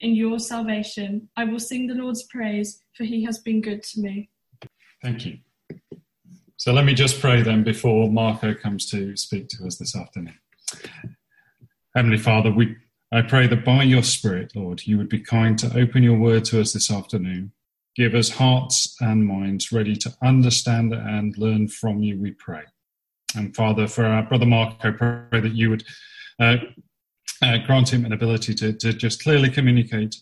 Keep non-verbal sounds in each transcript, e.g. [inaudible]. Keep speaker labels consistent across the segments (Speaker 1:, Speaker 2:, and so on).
Speaker 1: in your salvation. I will sing the Lord's praise, for he has been good to me.
Speaker 2: Thank you. So let me just pray then before Marco comes to speak to us this afternoon. Heavenly Father, we, I pray that by your Spirit, Lord, you would be kind to open your word to us this afternoon. Give us hearts and minds ready to understand and learn from you, we pray. And Father, for our brother Marco, pray that you would uh, uh, grant him an ability to, to just clearly communicate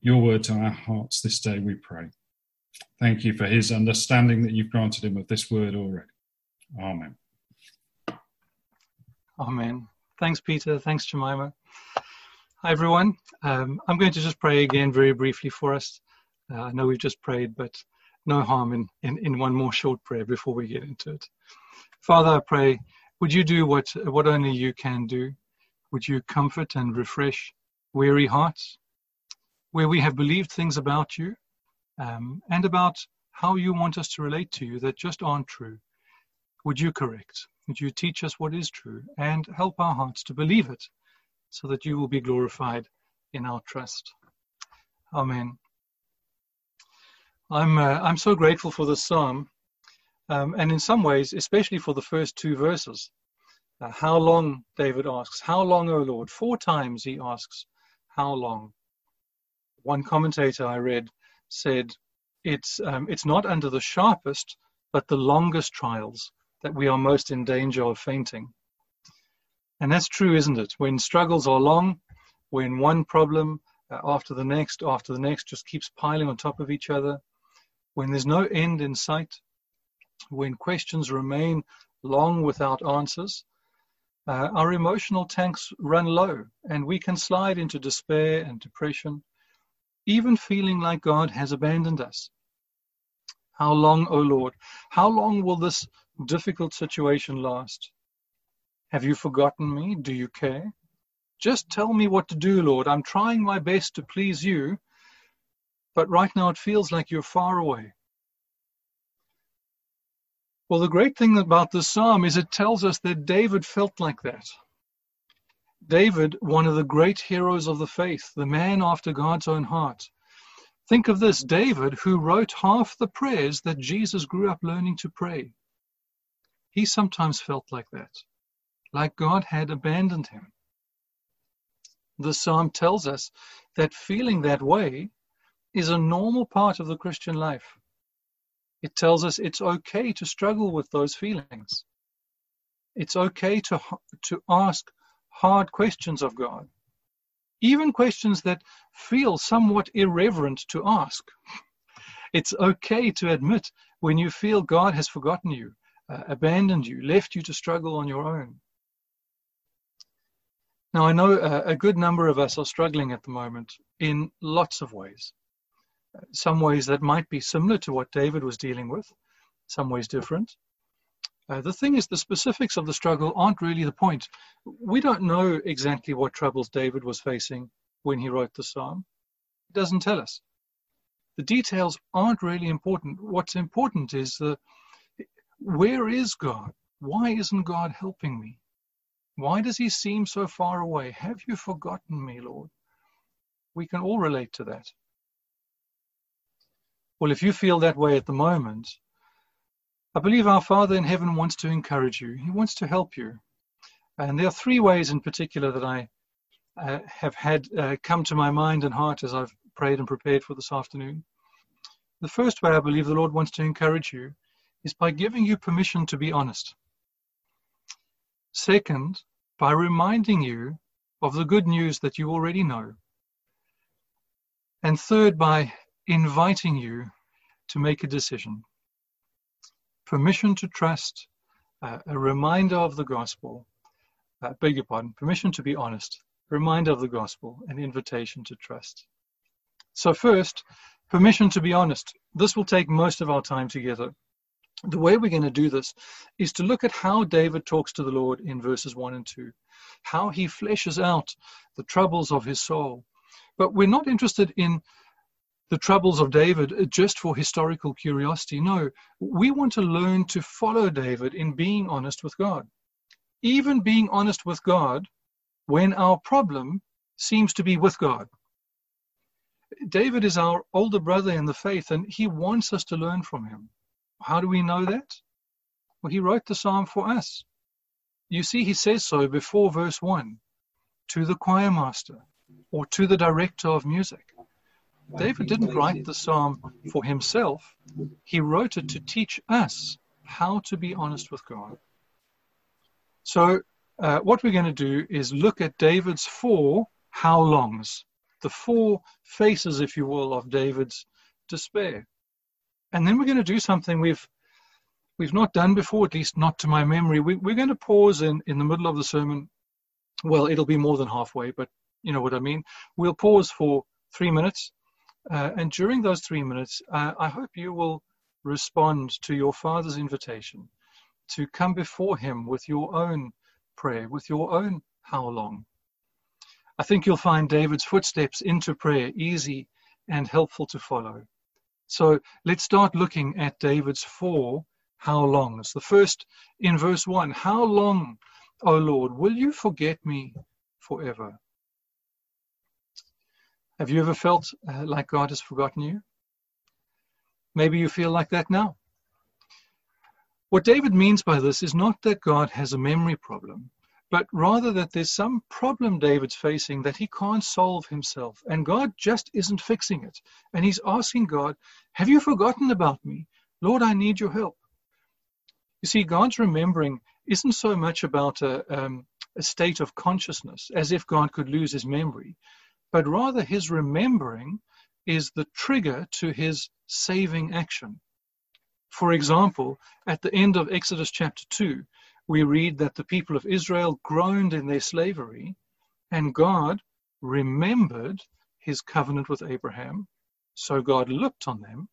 Speaker 2: your word to our hearts this day, we pray. Thank you for his understanding that you've granted him of this word already. Amen.
Speaker 3: Amen. Thanks, Peter. Thanks, Jemima. Hi, everyone. Um, I'm going to just pray again very briefly for us. Uh, I know we've just prayed, but no harm in, in, in one more short prayer before we get into it. Father, I pray, would you do what, what only you can do? Would you comfort and refresh weary hearts where we have believed things about you um, and about how you want us to relate to you that just aren't true? Would you correct? Would you teach us what is true and help our hearts to believe it so that you will be glorified in our trust? Amen. I'm, uh, I'm so grateful for this psalm, um, and in some ways, especially for the first two verses. Uh, how long, David asks, How long, O Lord? Four times he asks, How long? One commentator I read said, It's, um, it's not under the sharpest, but the longest trials that we are most in danger of fainting. And that's true, isn't it? When struggles are long, when one problem uh, after the next, after the next just keeps piling on top of each other, when there's no end in sight, when questions remain long without answers, uh, our emotional tanks run low and we can slide into despair and depression, even feeling like God has abandoned us. How long, O oh Lord? How long will this difficult situation last? Have you forgotten me? Do you care? Just tell me what to do, Lord. I'm trying my best to please you, but right now it feels like you're far away. Well, the great thing about this psalm is it tells us that David felt like that. David, one of the great heroes of the faith, the man after God's own heart. Think of this David, who wrote half the prayers that Jesus grew up learning to pray. He sometimes felt like that, like God had abandoned him. The psalm tells us that feeling that way is a normal part of the Christian life. It tells us it's okay to struggle with those feelings. It's okay to, to ask hard questions of God, even questions that feel somewhat irreverent to ask. It's okay to admit when you feel God has forgotten you, uh, abandoned you, left you to struggle on your own. Now, I know a, a good number of us are struggling at the moment in lots of ways some ways that might be similar to what David was dealing with, some ways different. Uh, the thing is, the specifics of the struggle aren't really the point. We don't know exactly what troubles David was facing when he wrote the psalm. It doesn't tell us. The details aren't really important. What's important is the where is God? Why isn't God helping me? Why does he seem so far away? Have you forgotten me, Lord? We can all relate to that. Well, if you feel that way at the moment, I believe our Father in heaven wants to encourage you. He wants to help you. And there are three ways in particular that I uh, have had uh, come to my mind and heart as I've prayed and prepared for this afternoon. The first way I believe the Lord wants to encourage you is by giving you permission to be honest. Second, by reminding you of the good news that you already know. And third, by inviting you to make a decision. Permission to trust, uh, a reminder of the gospel, uh, beg your pardon, permission to be honest, a reminder of the gospel, an invitation to trust. So, first, permission to be honest. This will take most of our time together. The way we're going to do this is to look at how David talks to the Lord in verses 1 and 2, how he fleshes out the troubles of his soul. But we're not interested in the troubles of David uh, just for historical curiosity. No, we want to learn to follow David in being honest with God. Even being honest with God when our problem seems to be with God. David is our older brother in the faith, and he wants us to learn from him. How do we know that? Well, he wrote the psalm for us. You see, he says so before verse 1 to the choir master or to the director of music. David didn't write the psalm for himself, he wrote it to teach us how to be honest with God. So, uh, what we're going to do is look at David's four how longs, the four faces, if you will, of David's despair. And then we're going to do something we've we've not done before, at least not to my memory. We, are going to pause in, in the middle of the sermon. Well, it'll be more than halfway, but you know what I mean. We'll pause for three minutes. Uh, and during those three minutes, uh, I hope you will respond to your Father's invitation to come before Him with your own prayer, with your own how long. I think you'll find David's footsteps into prayer easy and helpful to follow. So let's start looking at David's four how longs. The first in verse 1 How long, O Lord, will you forget me forever? Have you ever felt uh, like God has forgotten you? Maybe you feel like that now. What David means by this is not that God has a memory problem but rather that there's some problem David's facing that he can't solve himself, and God just isn't fixing it. And he's asking God, Have you forgotten about me? Lord, I need your help. You see, God's remembering isn't so much about a, um, a state of consciousness, as if God could lose his memory, but rather his remembering is the trigger to his saving action. For example, at the end of Exodus chapter 2, we read that the people of Israel groaned in their slavery, and God remembered his covenant with Abraham. So God looked on them,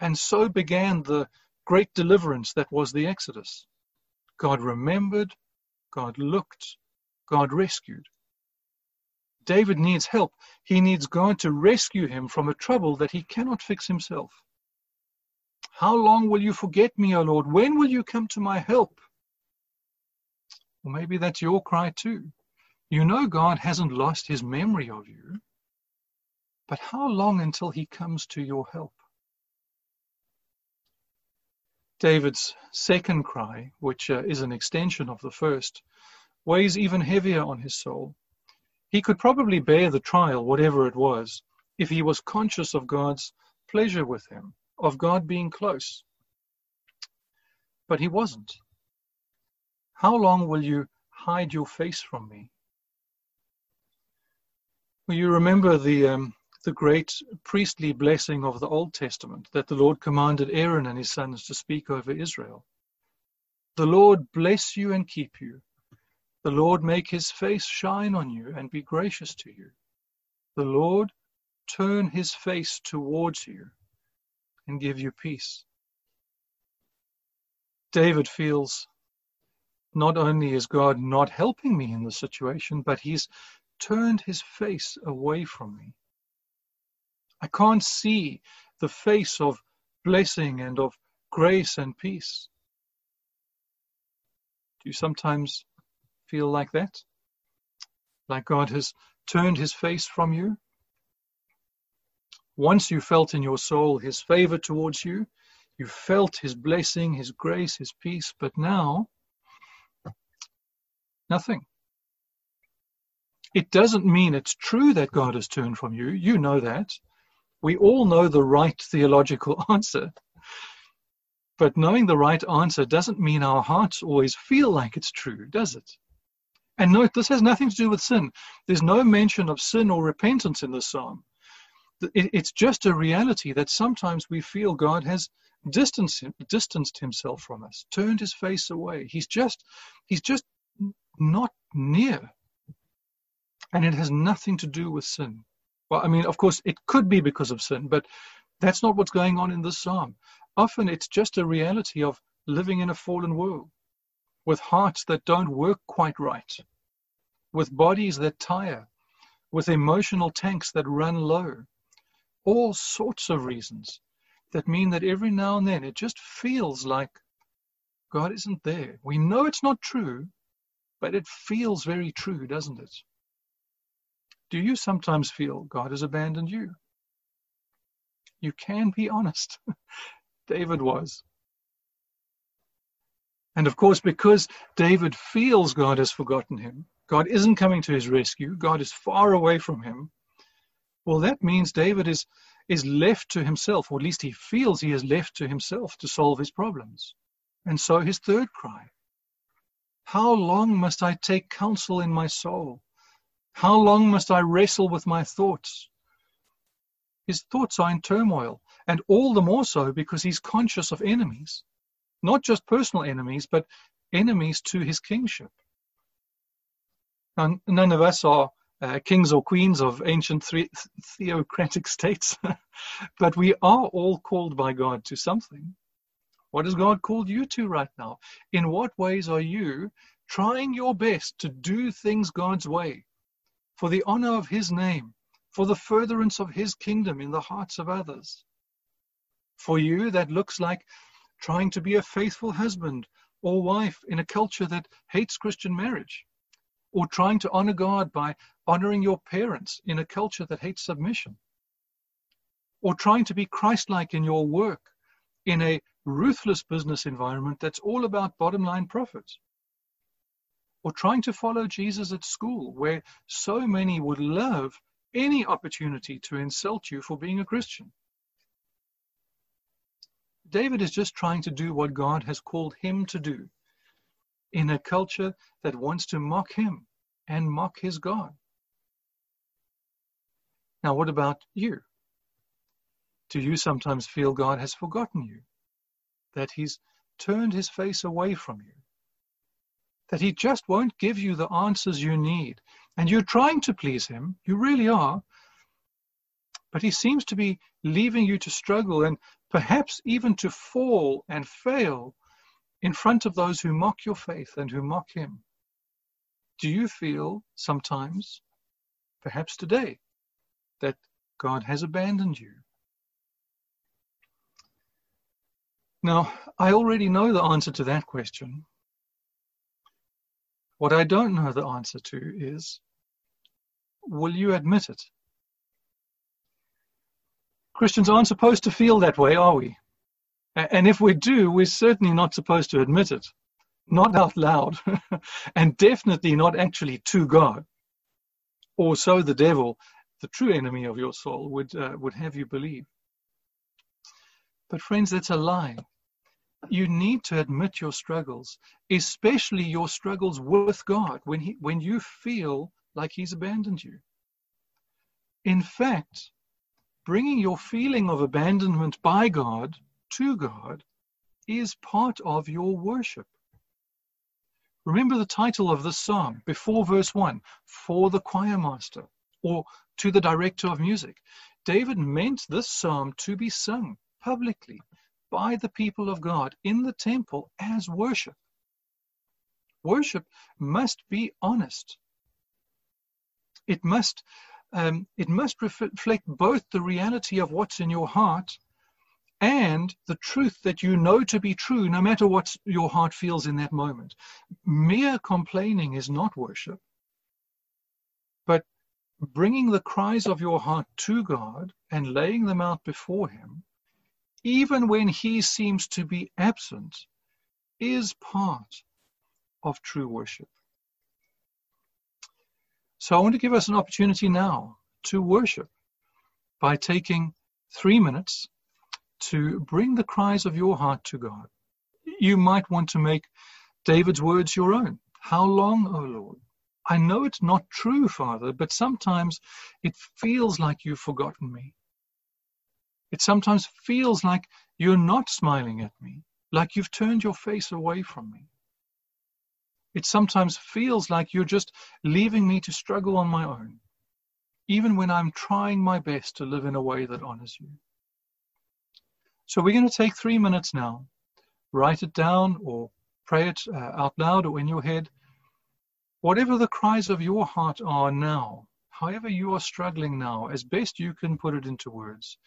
Speaker 3: and so began the great deliverance that was the Exodus. God remembered, God looked, God rescued. David needs help. He needs God to rescue him from a trouble that he cannot fix himself. How long will you forget me, O Lord? When will you come to my help? Or maybe that's your cry too. You know God hasn't lost his memory of you, but how long until he comes to your help? David's second cry, which uh, is an extension of the first, weighs even heavier on his soul. He could probably bear the trial, whatever it was, if he was conscious of God's pleasure with him, of God being close. But he wasn't. How long will you hide your face from me? Well, you remember the, um, the great priestly blessing of the Old Testament that the Lord commanded Aaron and his sons to speak over Israel. The Lord bless you and keep you. The Lord make his face shine on you and be gracious to you. The Lord turn his face towards you and give you peace. David feels not only is God not helping me in the situation, but He's turned His face away from me. I can't see the face of blessing and of grace and peace. Do you sometimes feel like that? Like God has turned his face from you? Once you felt in your soul his favor towards you, you felt his blessing, his grace, his peace, but now Nothing. It doesn't mean it's true that God has turned from you. You know that. We all know the right theological [laughs] answer. But knowing the right answer doesn't mean our hearts always feel like it's true, does it? And note, this has nothing to do with sin. There's no mention of sin or repentance in this psalm. It's just a reality that sometimes we feel God has distanced, distanced himself from us, turned his face away. He's just, he's just not near. And it has nothing to do with sin Well, I mean, of course, it could be because of sin, but that's not what's going on in this psalm. Often it's just a reality of living in a fallen world with hearts that don't work quite right, with bodies that tire, with emotional tanks that run low. All sorts of reasons that mean that every now and then it just feels like God isn't there. We know it's not true, but it feels very true, doesn't it? Do you sometimes feel God has abandoned you? You can be honest. [laughs] David was. And of course, because David feels God has forgotten him, God isn't coming to his rescue, God is far away from him, well, that means David is, is left to himself, or at least he feels he is left to himself to solve his problems. And so his third cry How long must I take counsel in my soul? How long must I wrestle with my thoughts? His thoughts are in turmoil, and all the more so because he's conscious of enemies, not just personal enemies, but enemies to his kingship. Now, none of us are uh, kings or queens of ancient theocratic [laughs] states, but we are all called by God to something. What has God called you to right now? In what ways are you trying your best to do things God's way for the honor of His name, for the furtherance of His kingdom in the hearts of others? For you, that looks like trying to be a faithful husband or wife in a culture that hates Christian marriage, or trying to honor God by honoring your parents in a culture that hates submission, or trying to be Christ like in your work in a ruthless business environment that's all about bottom line profits, or trying to follow Jesus at school where so many would love any opportunity to insult you for being a Christian. David is just trying to do what God has called him to do in a culture that wants to mock him and mock his God. Now, what about you? Do you sometimes feel God has forgotten you? That he's turned his face away from you? That he just won't give you the answers you need? And you're trying to please him, you really are, but he seems to be leaving you to struggle and perhaps even to fall and fail in front of those who mock your faith and who mock him. Do you feel sometimes, perhaps today, that God has abandoned you? Now, I already know the answer to that question. What I don't know the answer to is will you admit it? Christians aren't supposed to feel that way, are we? And if we do, we're certainly not supposed to admit it not out loud, [laughs] and definitely not actually to God. Or so the devil, the true enemy of your soul, would, uh, would have you believe. But, friends, that's a lie. You need to admit your struggles, especially your struggles with God, when, he, when you feel like He's abandoned you. In fact, bringing your feeling of abandonment by God to God is part of your worship. Remember the title of this psalm before verse 1 for the choir master or to the director of music. David meant this psalm to be sung publicly by the people of God in the temple as worship. Worship must be honest. It must, um, it must reflect both the reality of what's in your heart and the truth that you know to be true, no matter what your heart feels in that moment. Mere complaining is not worship, but bringing the cries of your heart to God and laying them out before Him, even when He seems to be absent, is part of true worship. So I want to give us an opportunity now to worship by taking three minutes to bring the cries of your heart to God. You might want to make David's words your own. How long, O Lord? I know it's not true, Father, but sometimes it feels like you've forgotten me. It sometimes feels like you're not smiling at me, like you've turned your face away from me. It sometimes feels like you're just leaving me to struggle on my own. even when I'm trying my best to live in a way that honors you. So we're going to take three minutes now. Write it down or pray it uh, out loud or in your head. Whatever the cries of your heart are now, however you are struggling now, as best you can put it into words.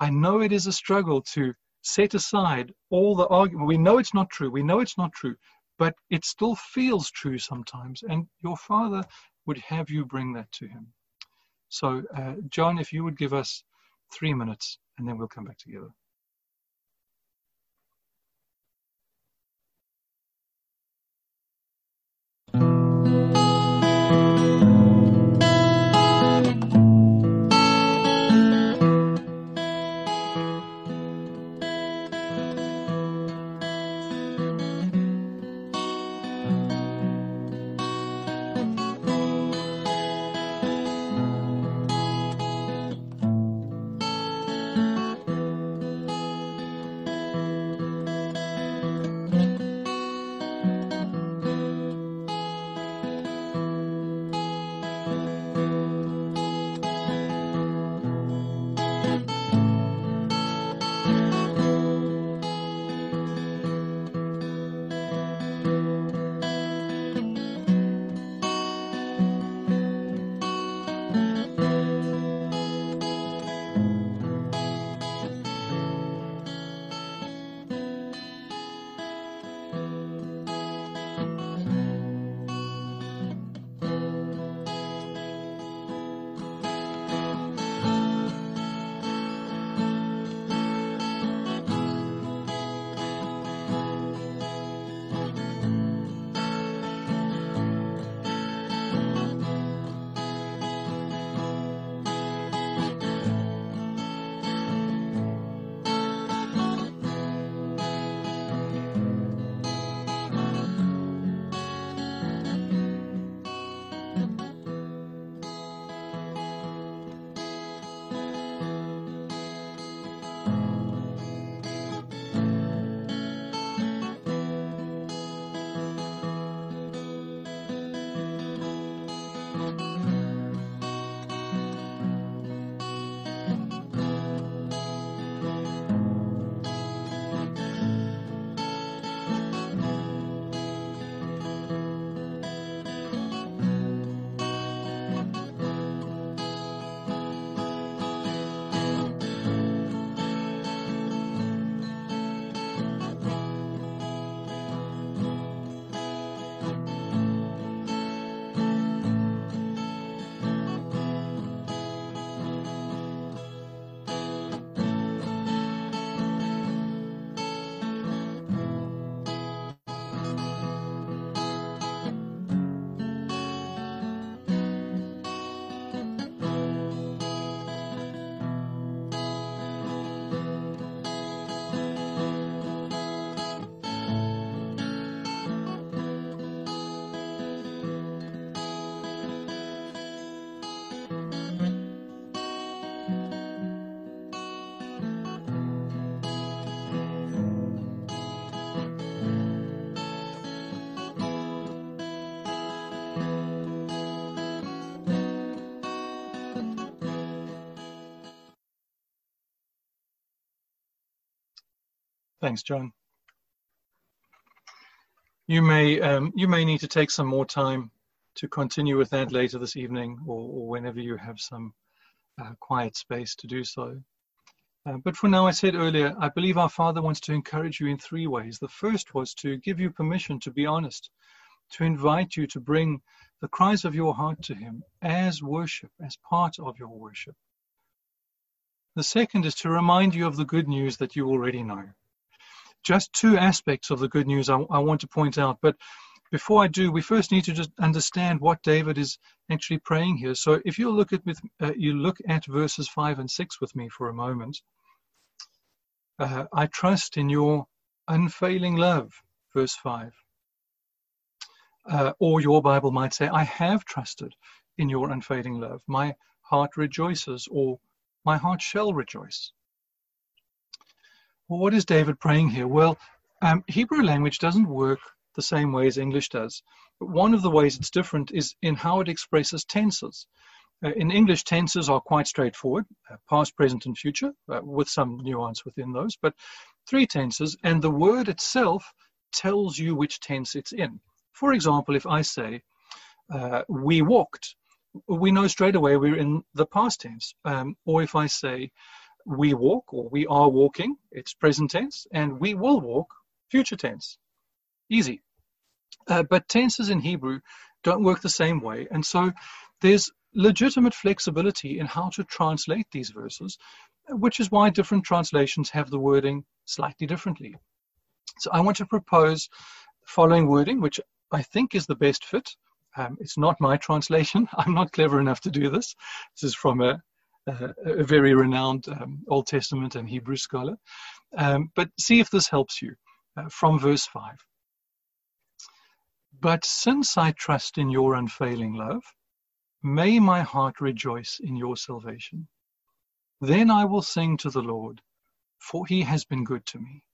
Speaker 3: I know it is a struggle to set aside all the argument. We know it's not true. We know it's not true, but it still feels true sometimes. And your Father would have you bring that to Him. So, uh, John, if you would give us three minutes, and then we'll come back together. Thanks, John. You may um, you may need to take some more time to continue with that later this evening, or, or whenever you have some uh, quiet space to do so. Uh, but for now, I said earlier, I believe our Father wants to encourage you in three ways. The first was to give you permission to be honest, to invite you to bring the cries of your heart to Him as worship, as part of your worship. The second is to remind you of the good news that you already know just two aspects of the good news I, I, want to point out. But before I do, we first need to just understand what David is actually praying here. So if you look at with uh, you look at verses five and six with me for a moment. Uh, I trust in your unfailing love, verse five. Uh, or your Bible might say, I have trusted in your unfailing love. My heart rejoices, or my heart shall rejoice. Well, what is David praying here? Well, um, Hebrew language doesn't work the same way as English does. But one of the ways it's different is in how it expresses tenses. Uh, in English, tenses are quite straightforward uh, past, present, and future, uh, with some nuance within those, but three tenses, and the word itself tells you which tense it's in. For example, if I say, uh, we walked, we know straight away we're in the past tense. Um, or if I say, we walk or we are walking, it's present tense, and we will walk, future tense. Easy. Uh, but tenses in Hebrew don't work the same way. And so there's legitimate flexibility in how to translate these verses, which is why different translations have the wording slightly differently. So I want to propose the following wording, which I think is the best fit. Um, it's not my [laughs] translation. I'm not clever enough to do this. This is from a, a, a very renowned um, Old Testament and Hebrew scholar. Um, but see if this helps you uh, from verse 5. But since I trust in your unfailing love, May my heart rejoice in your salvation. Then I will sing to the Lord, for he has been good to me.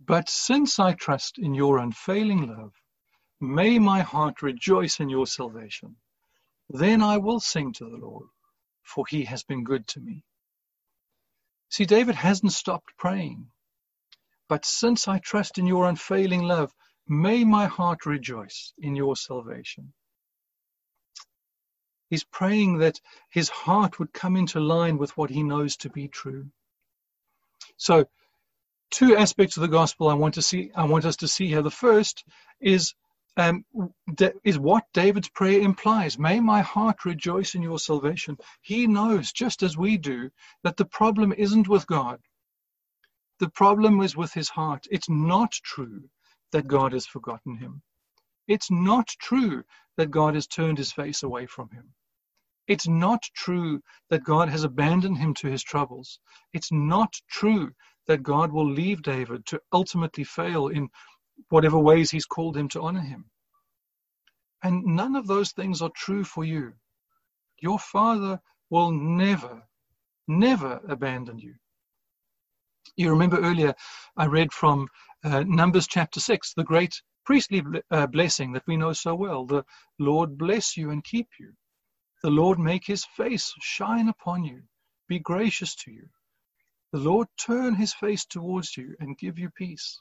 Speaker 3: But since I trust in your unfailing love, may my heart rejoice in your salvation. Then I will sing to the Lord, for he has been good to me. See, David hasn't stopped praying. But since I trust in your unfailing love, may my heart rejoice in your salvation. He's praying that his heart would come into line with what he knows to be true. So, two aspects of the gospel I want to see. I want us to see here. The first is um, is what David's prayer implies. May my heart rejoice in your salvation. He knows, just as we do, that the problem isn't with God. The problem is with his heart. It's not true that God has forgotten him. It's not true that God has turned his face away from him. It's not true that God has abandoned him to his troubles. It's not true that God will leave David to ultimately fail in whatever ways he's called him to honor him. And none of those things are true for you. Your father will never, never abandon you. You remember earlier I read from uh, Numbers chapter 6, the great priestly uh, blessing that we know so well. The Lord bless you and keep you. The Lord make his face shine upon you, be gracious to you. The Lord turn his face towards you and give you peace.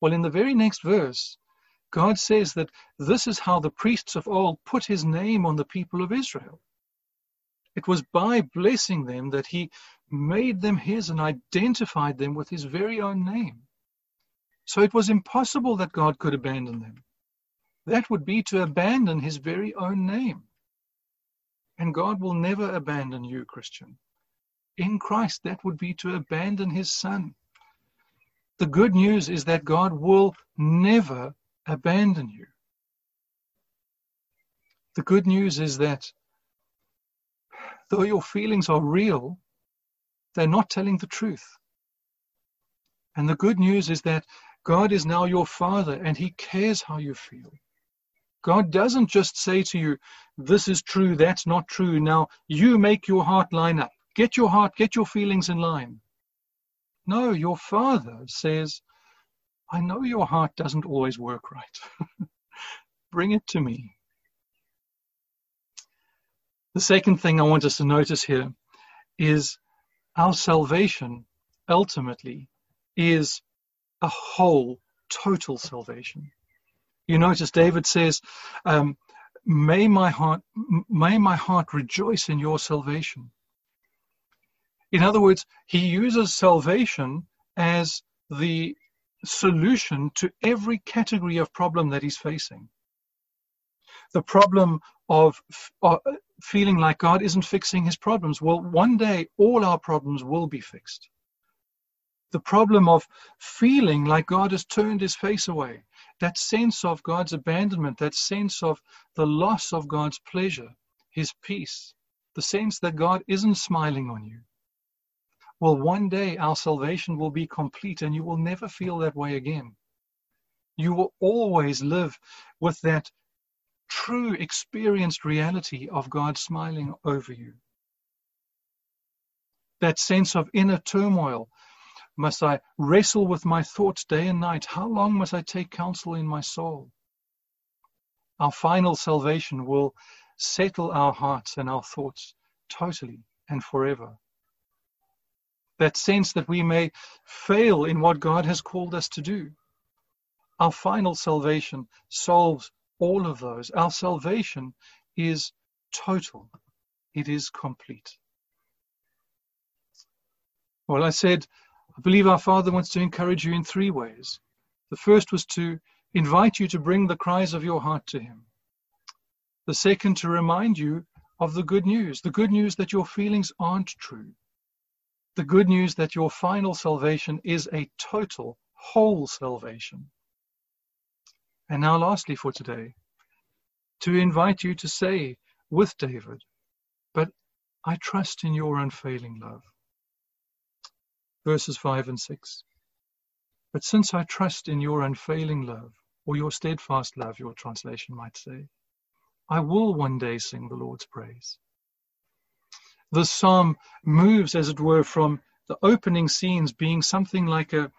Speaker 3: Well, in the very next verse, God says that this is how the priests of old put his name on the people of Israel. It was by blessing them that he made them his and identified them with his very own name. So it was impossible that God could abandon them. That would be to abandon his very own name. And God will never abandon you, Christian. In Christ, that would be to abandon his son. The good news is that God will never abandon you. The good news is that though your feelings are real, they're not telling the truth. And the good news is that God is now your Father and He cares how you feel. God doesn't just say to you, This is true, that's not true. Now you make your heart line up. Get your heart, get your feelings in line. No, your Father says, I know your heart doesn't always work right. [laughs] Bring it to me. The second thing I want us to notice here is our salvation ultimately is a whole, total salvation. You notice David says, um, "May my heart, may my heart rejoice in your salvation." In other words, he uses salvation as the solution to every category of problem that he's facing. The problem of uh, feeling like God isn't fixing his problems. Well, one day all our problems will be fixed. The problem of feeling like God has turned his face away that sense of God's abandonment, that sense of the loss of God's pleasure, his peace, the sense that God isn't smiling on you. Well, one day our salvation will be complete and you will never feel that way again. You will always live with that true experienced reality of God smiling over you. That sense of inner turmoil must I wrestle with my thoughts day and night? How long must I take counsel in my soul? our final salvation will settle our hearts and our thoughts totally and forever. That sense that we may fail in what God has called us to do. Our final salvation solves all of those. Our salvation is total, it is complete. Well, I said, I believe our Father wants to encourage you in three ways. The first was to invite you to bring the cries of your heart to Him. The second, to remind you of the good news the good news that your feelings aren't true. The good news that your final salvation is a total, whole salvation. And now, lastly, for today, to invite you to say with David, But I trust in your unfailing love. Verses 5 and 6. But since I trust in your unfailing love, or your steadfast love, your translation might say, I will one day sing the Lord's praise. The psalm moves, as it were, from the opening scenes being something like a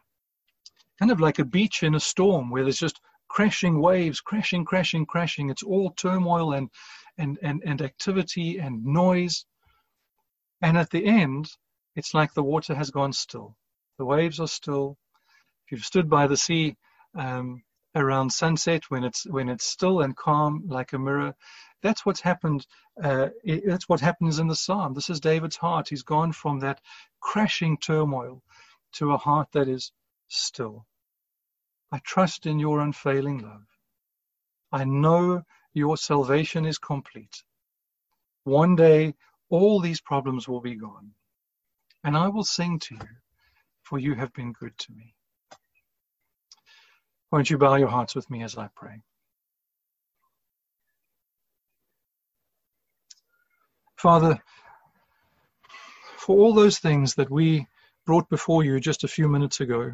Speaker 3: kind of like a beach in a storm where there's just crashing waves, crashing, crashing, crashing. It's all turmoil and, and, and, and activity and noise. And at the end, it's like the water has gone still. The waves are still. If you've stood by the sea um, around sunset when it's when it's still and calm like a mirror, that's what's happened. Uh, that's what happens in the psalm. This is David's heart. He's gone from that crashing turmoil to a heart that is still. I trust in your unfailing love. I know your salvation is complete. One day, all these problems will be gone. And I will sing to you, for you have been good to me. Won't you bow your hearts with me as I pray? Father, for all those things that we brought before you just a few minutes ago,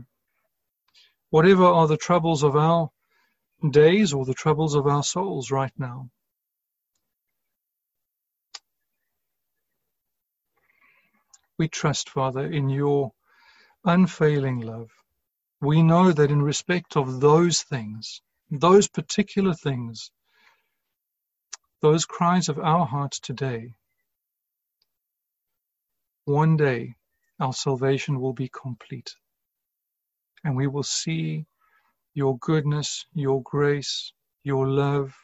Speaker 3: whatever are the troubles of our days or the troubles of our souls right now. We trust, Father, in your unfailing love. We know that in respect of those things, those particular things, those cries of our hearts today, one day our salvation will be complete and we will see your goodness, your grace, your love,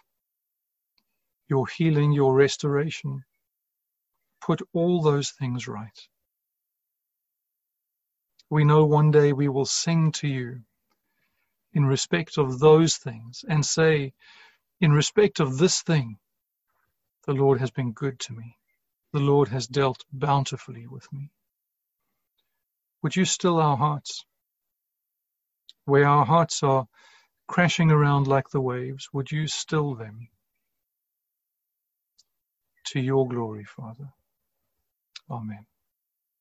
Speaker 3: your healing, your restoration. Put all those things right. We know one day we will sing to you in respect of those things and say, in respect of this thing, the Lord has been good to me. The Lord has dealt bountifully with me. Would you still our hearts? where our hearts are crashing around like the waves, would you still them to your glory, Father? Amen.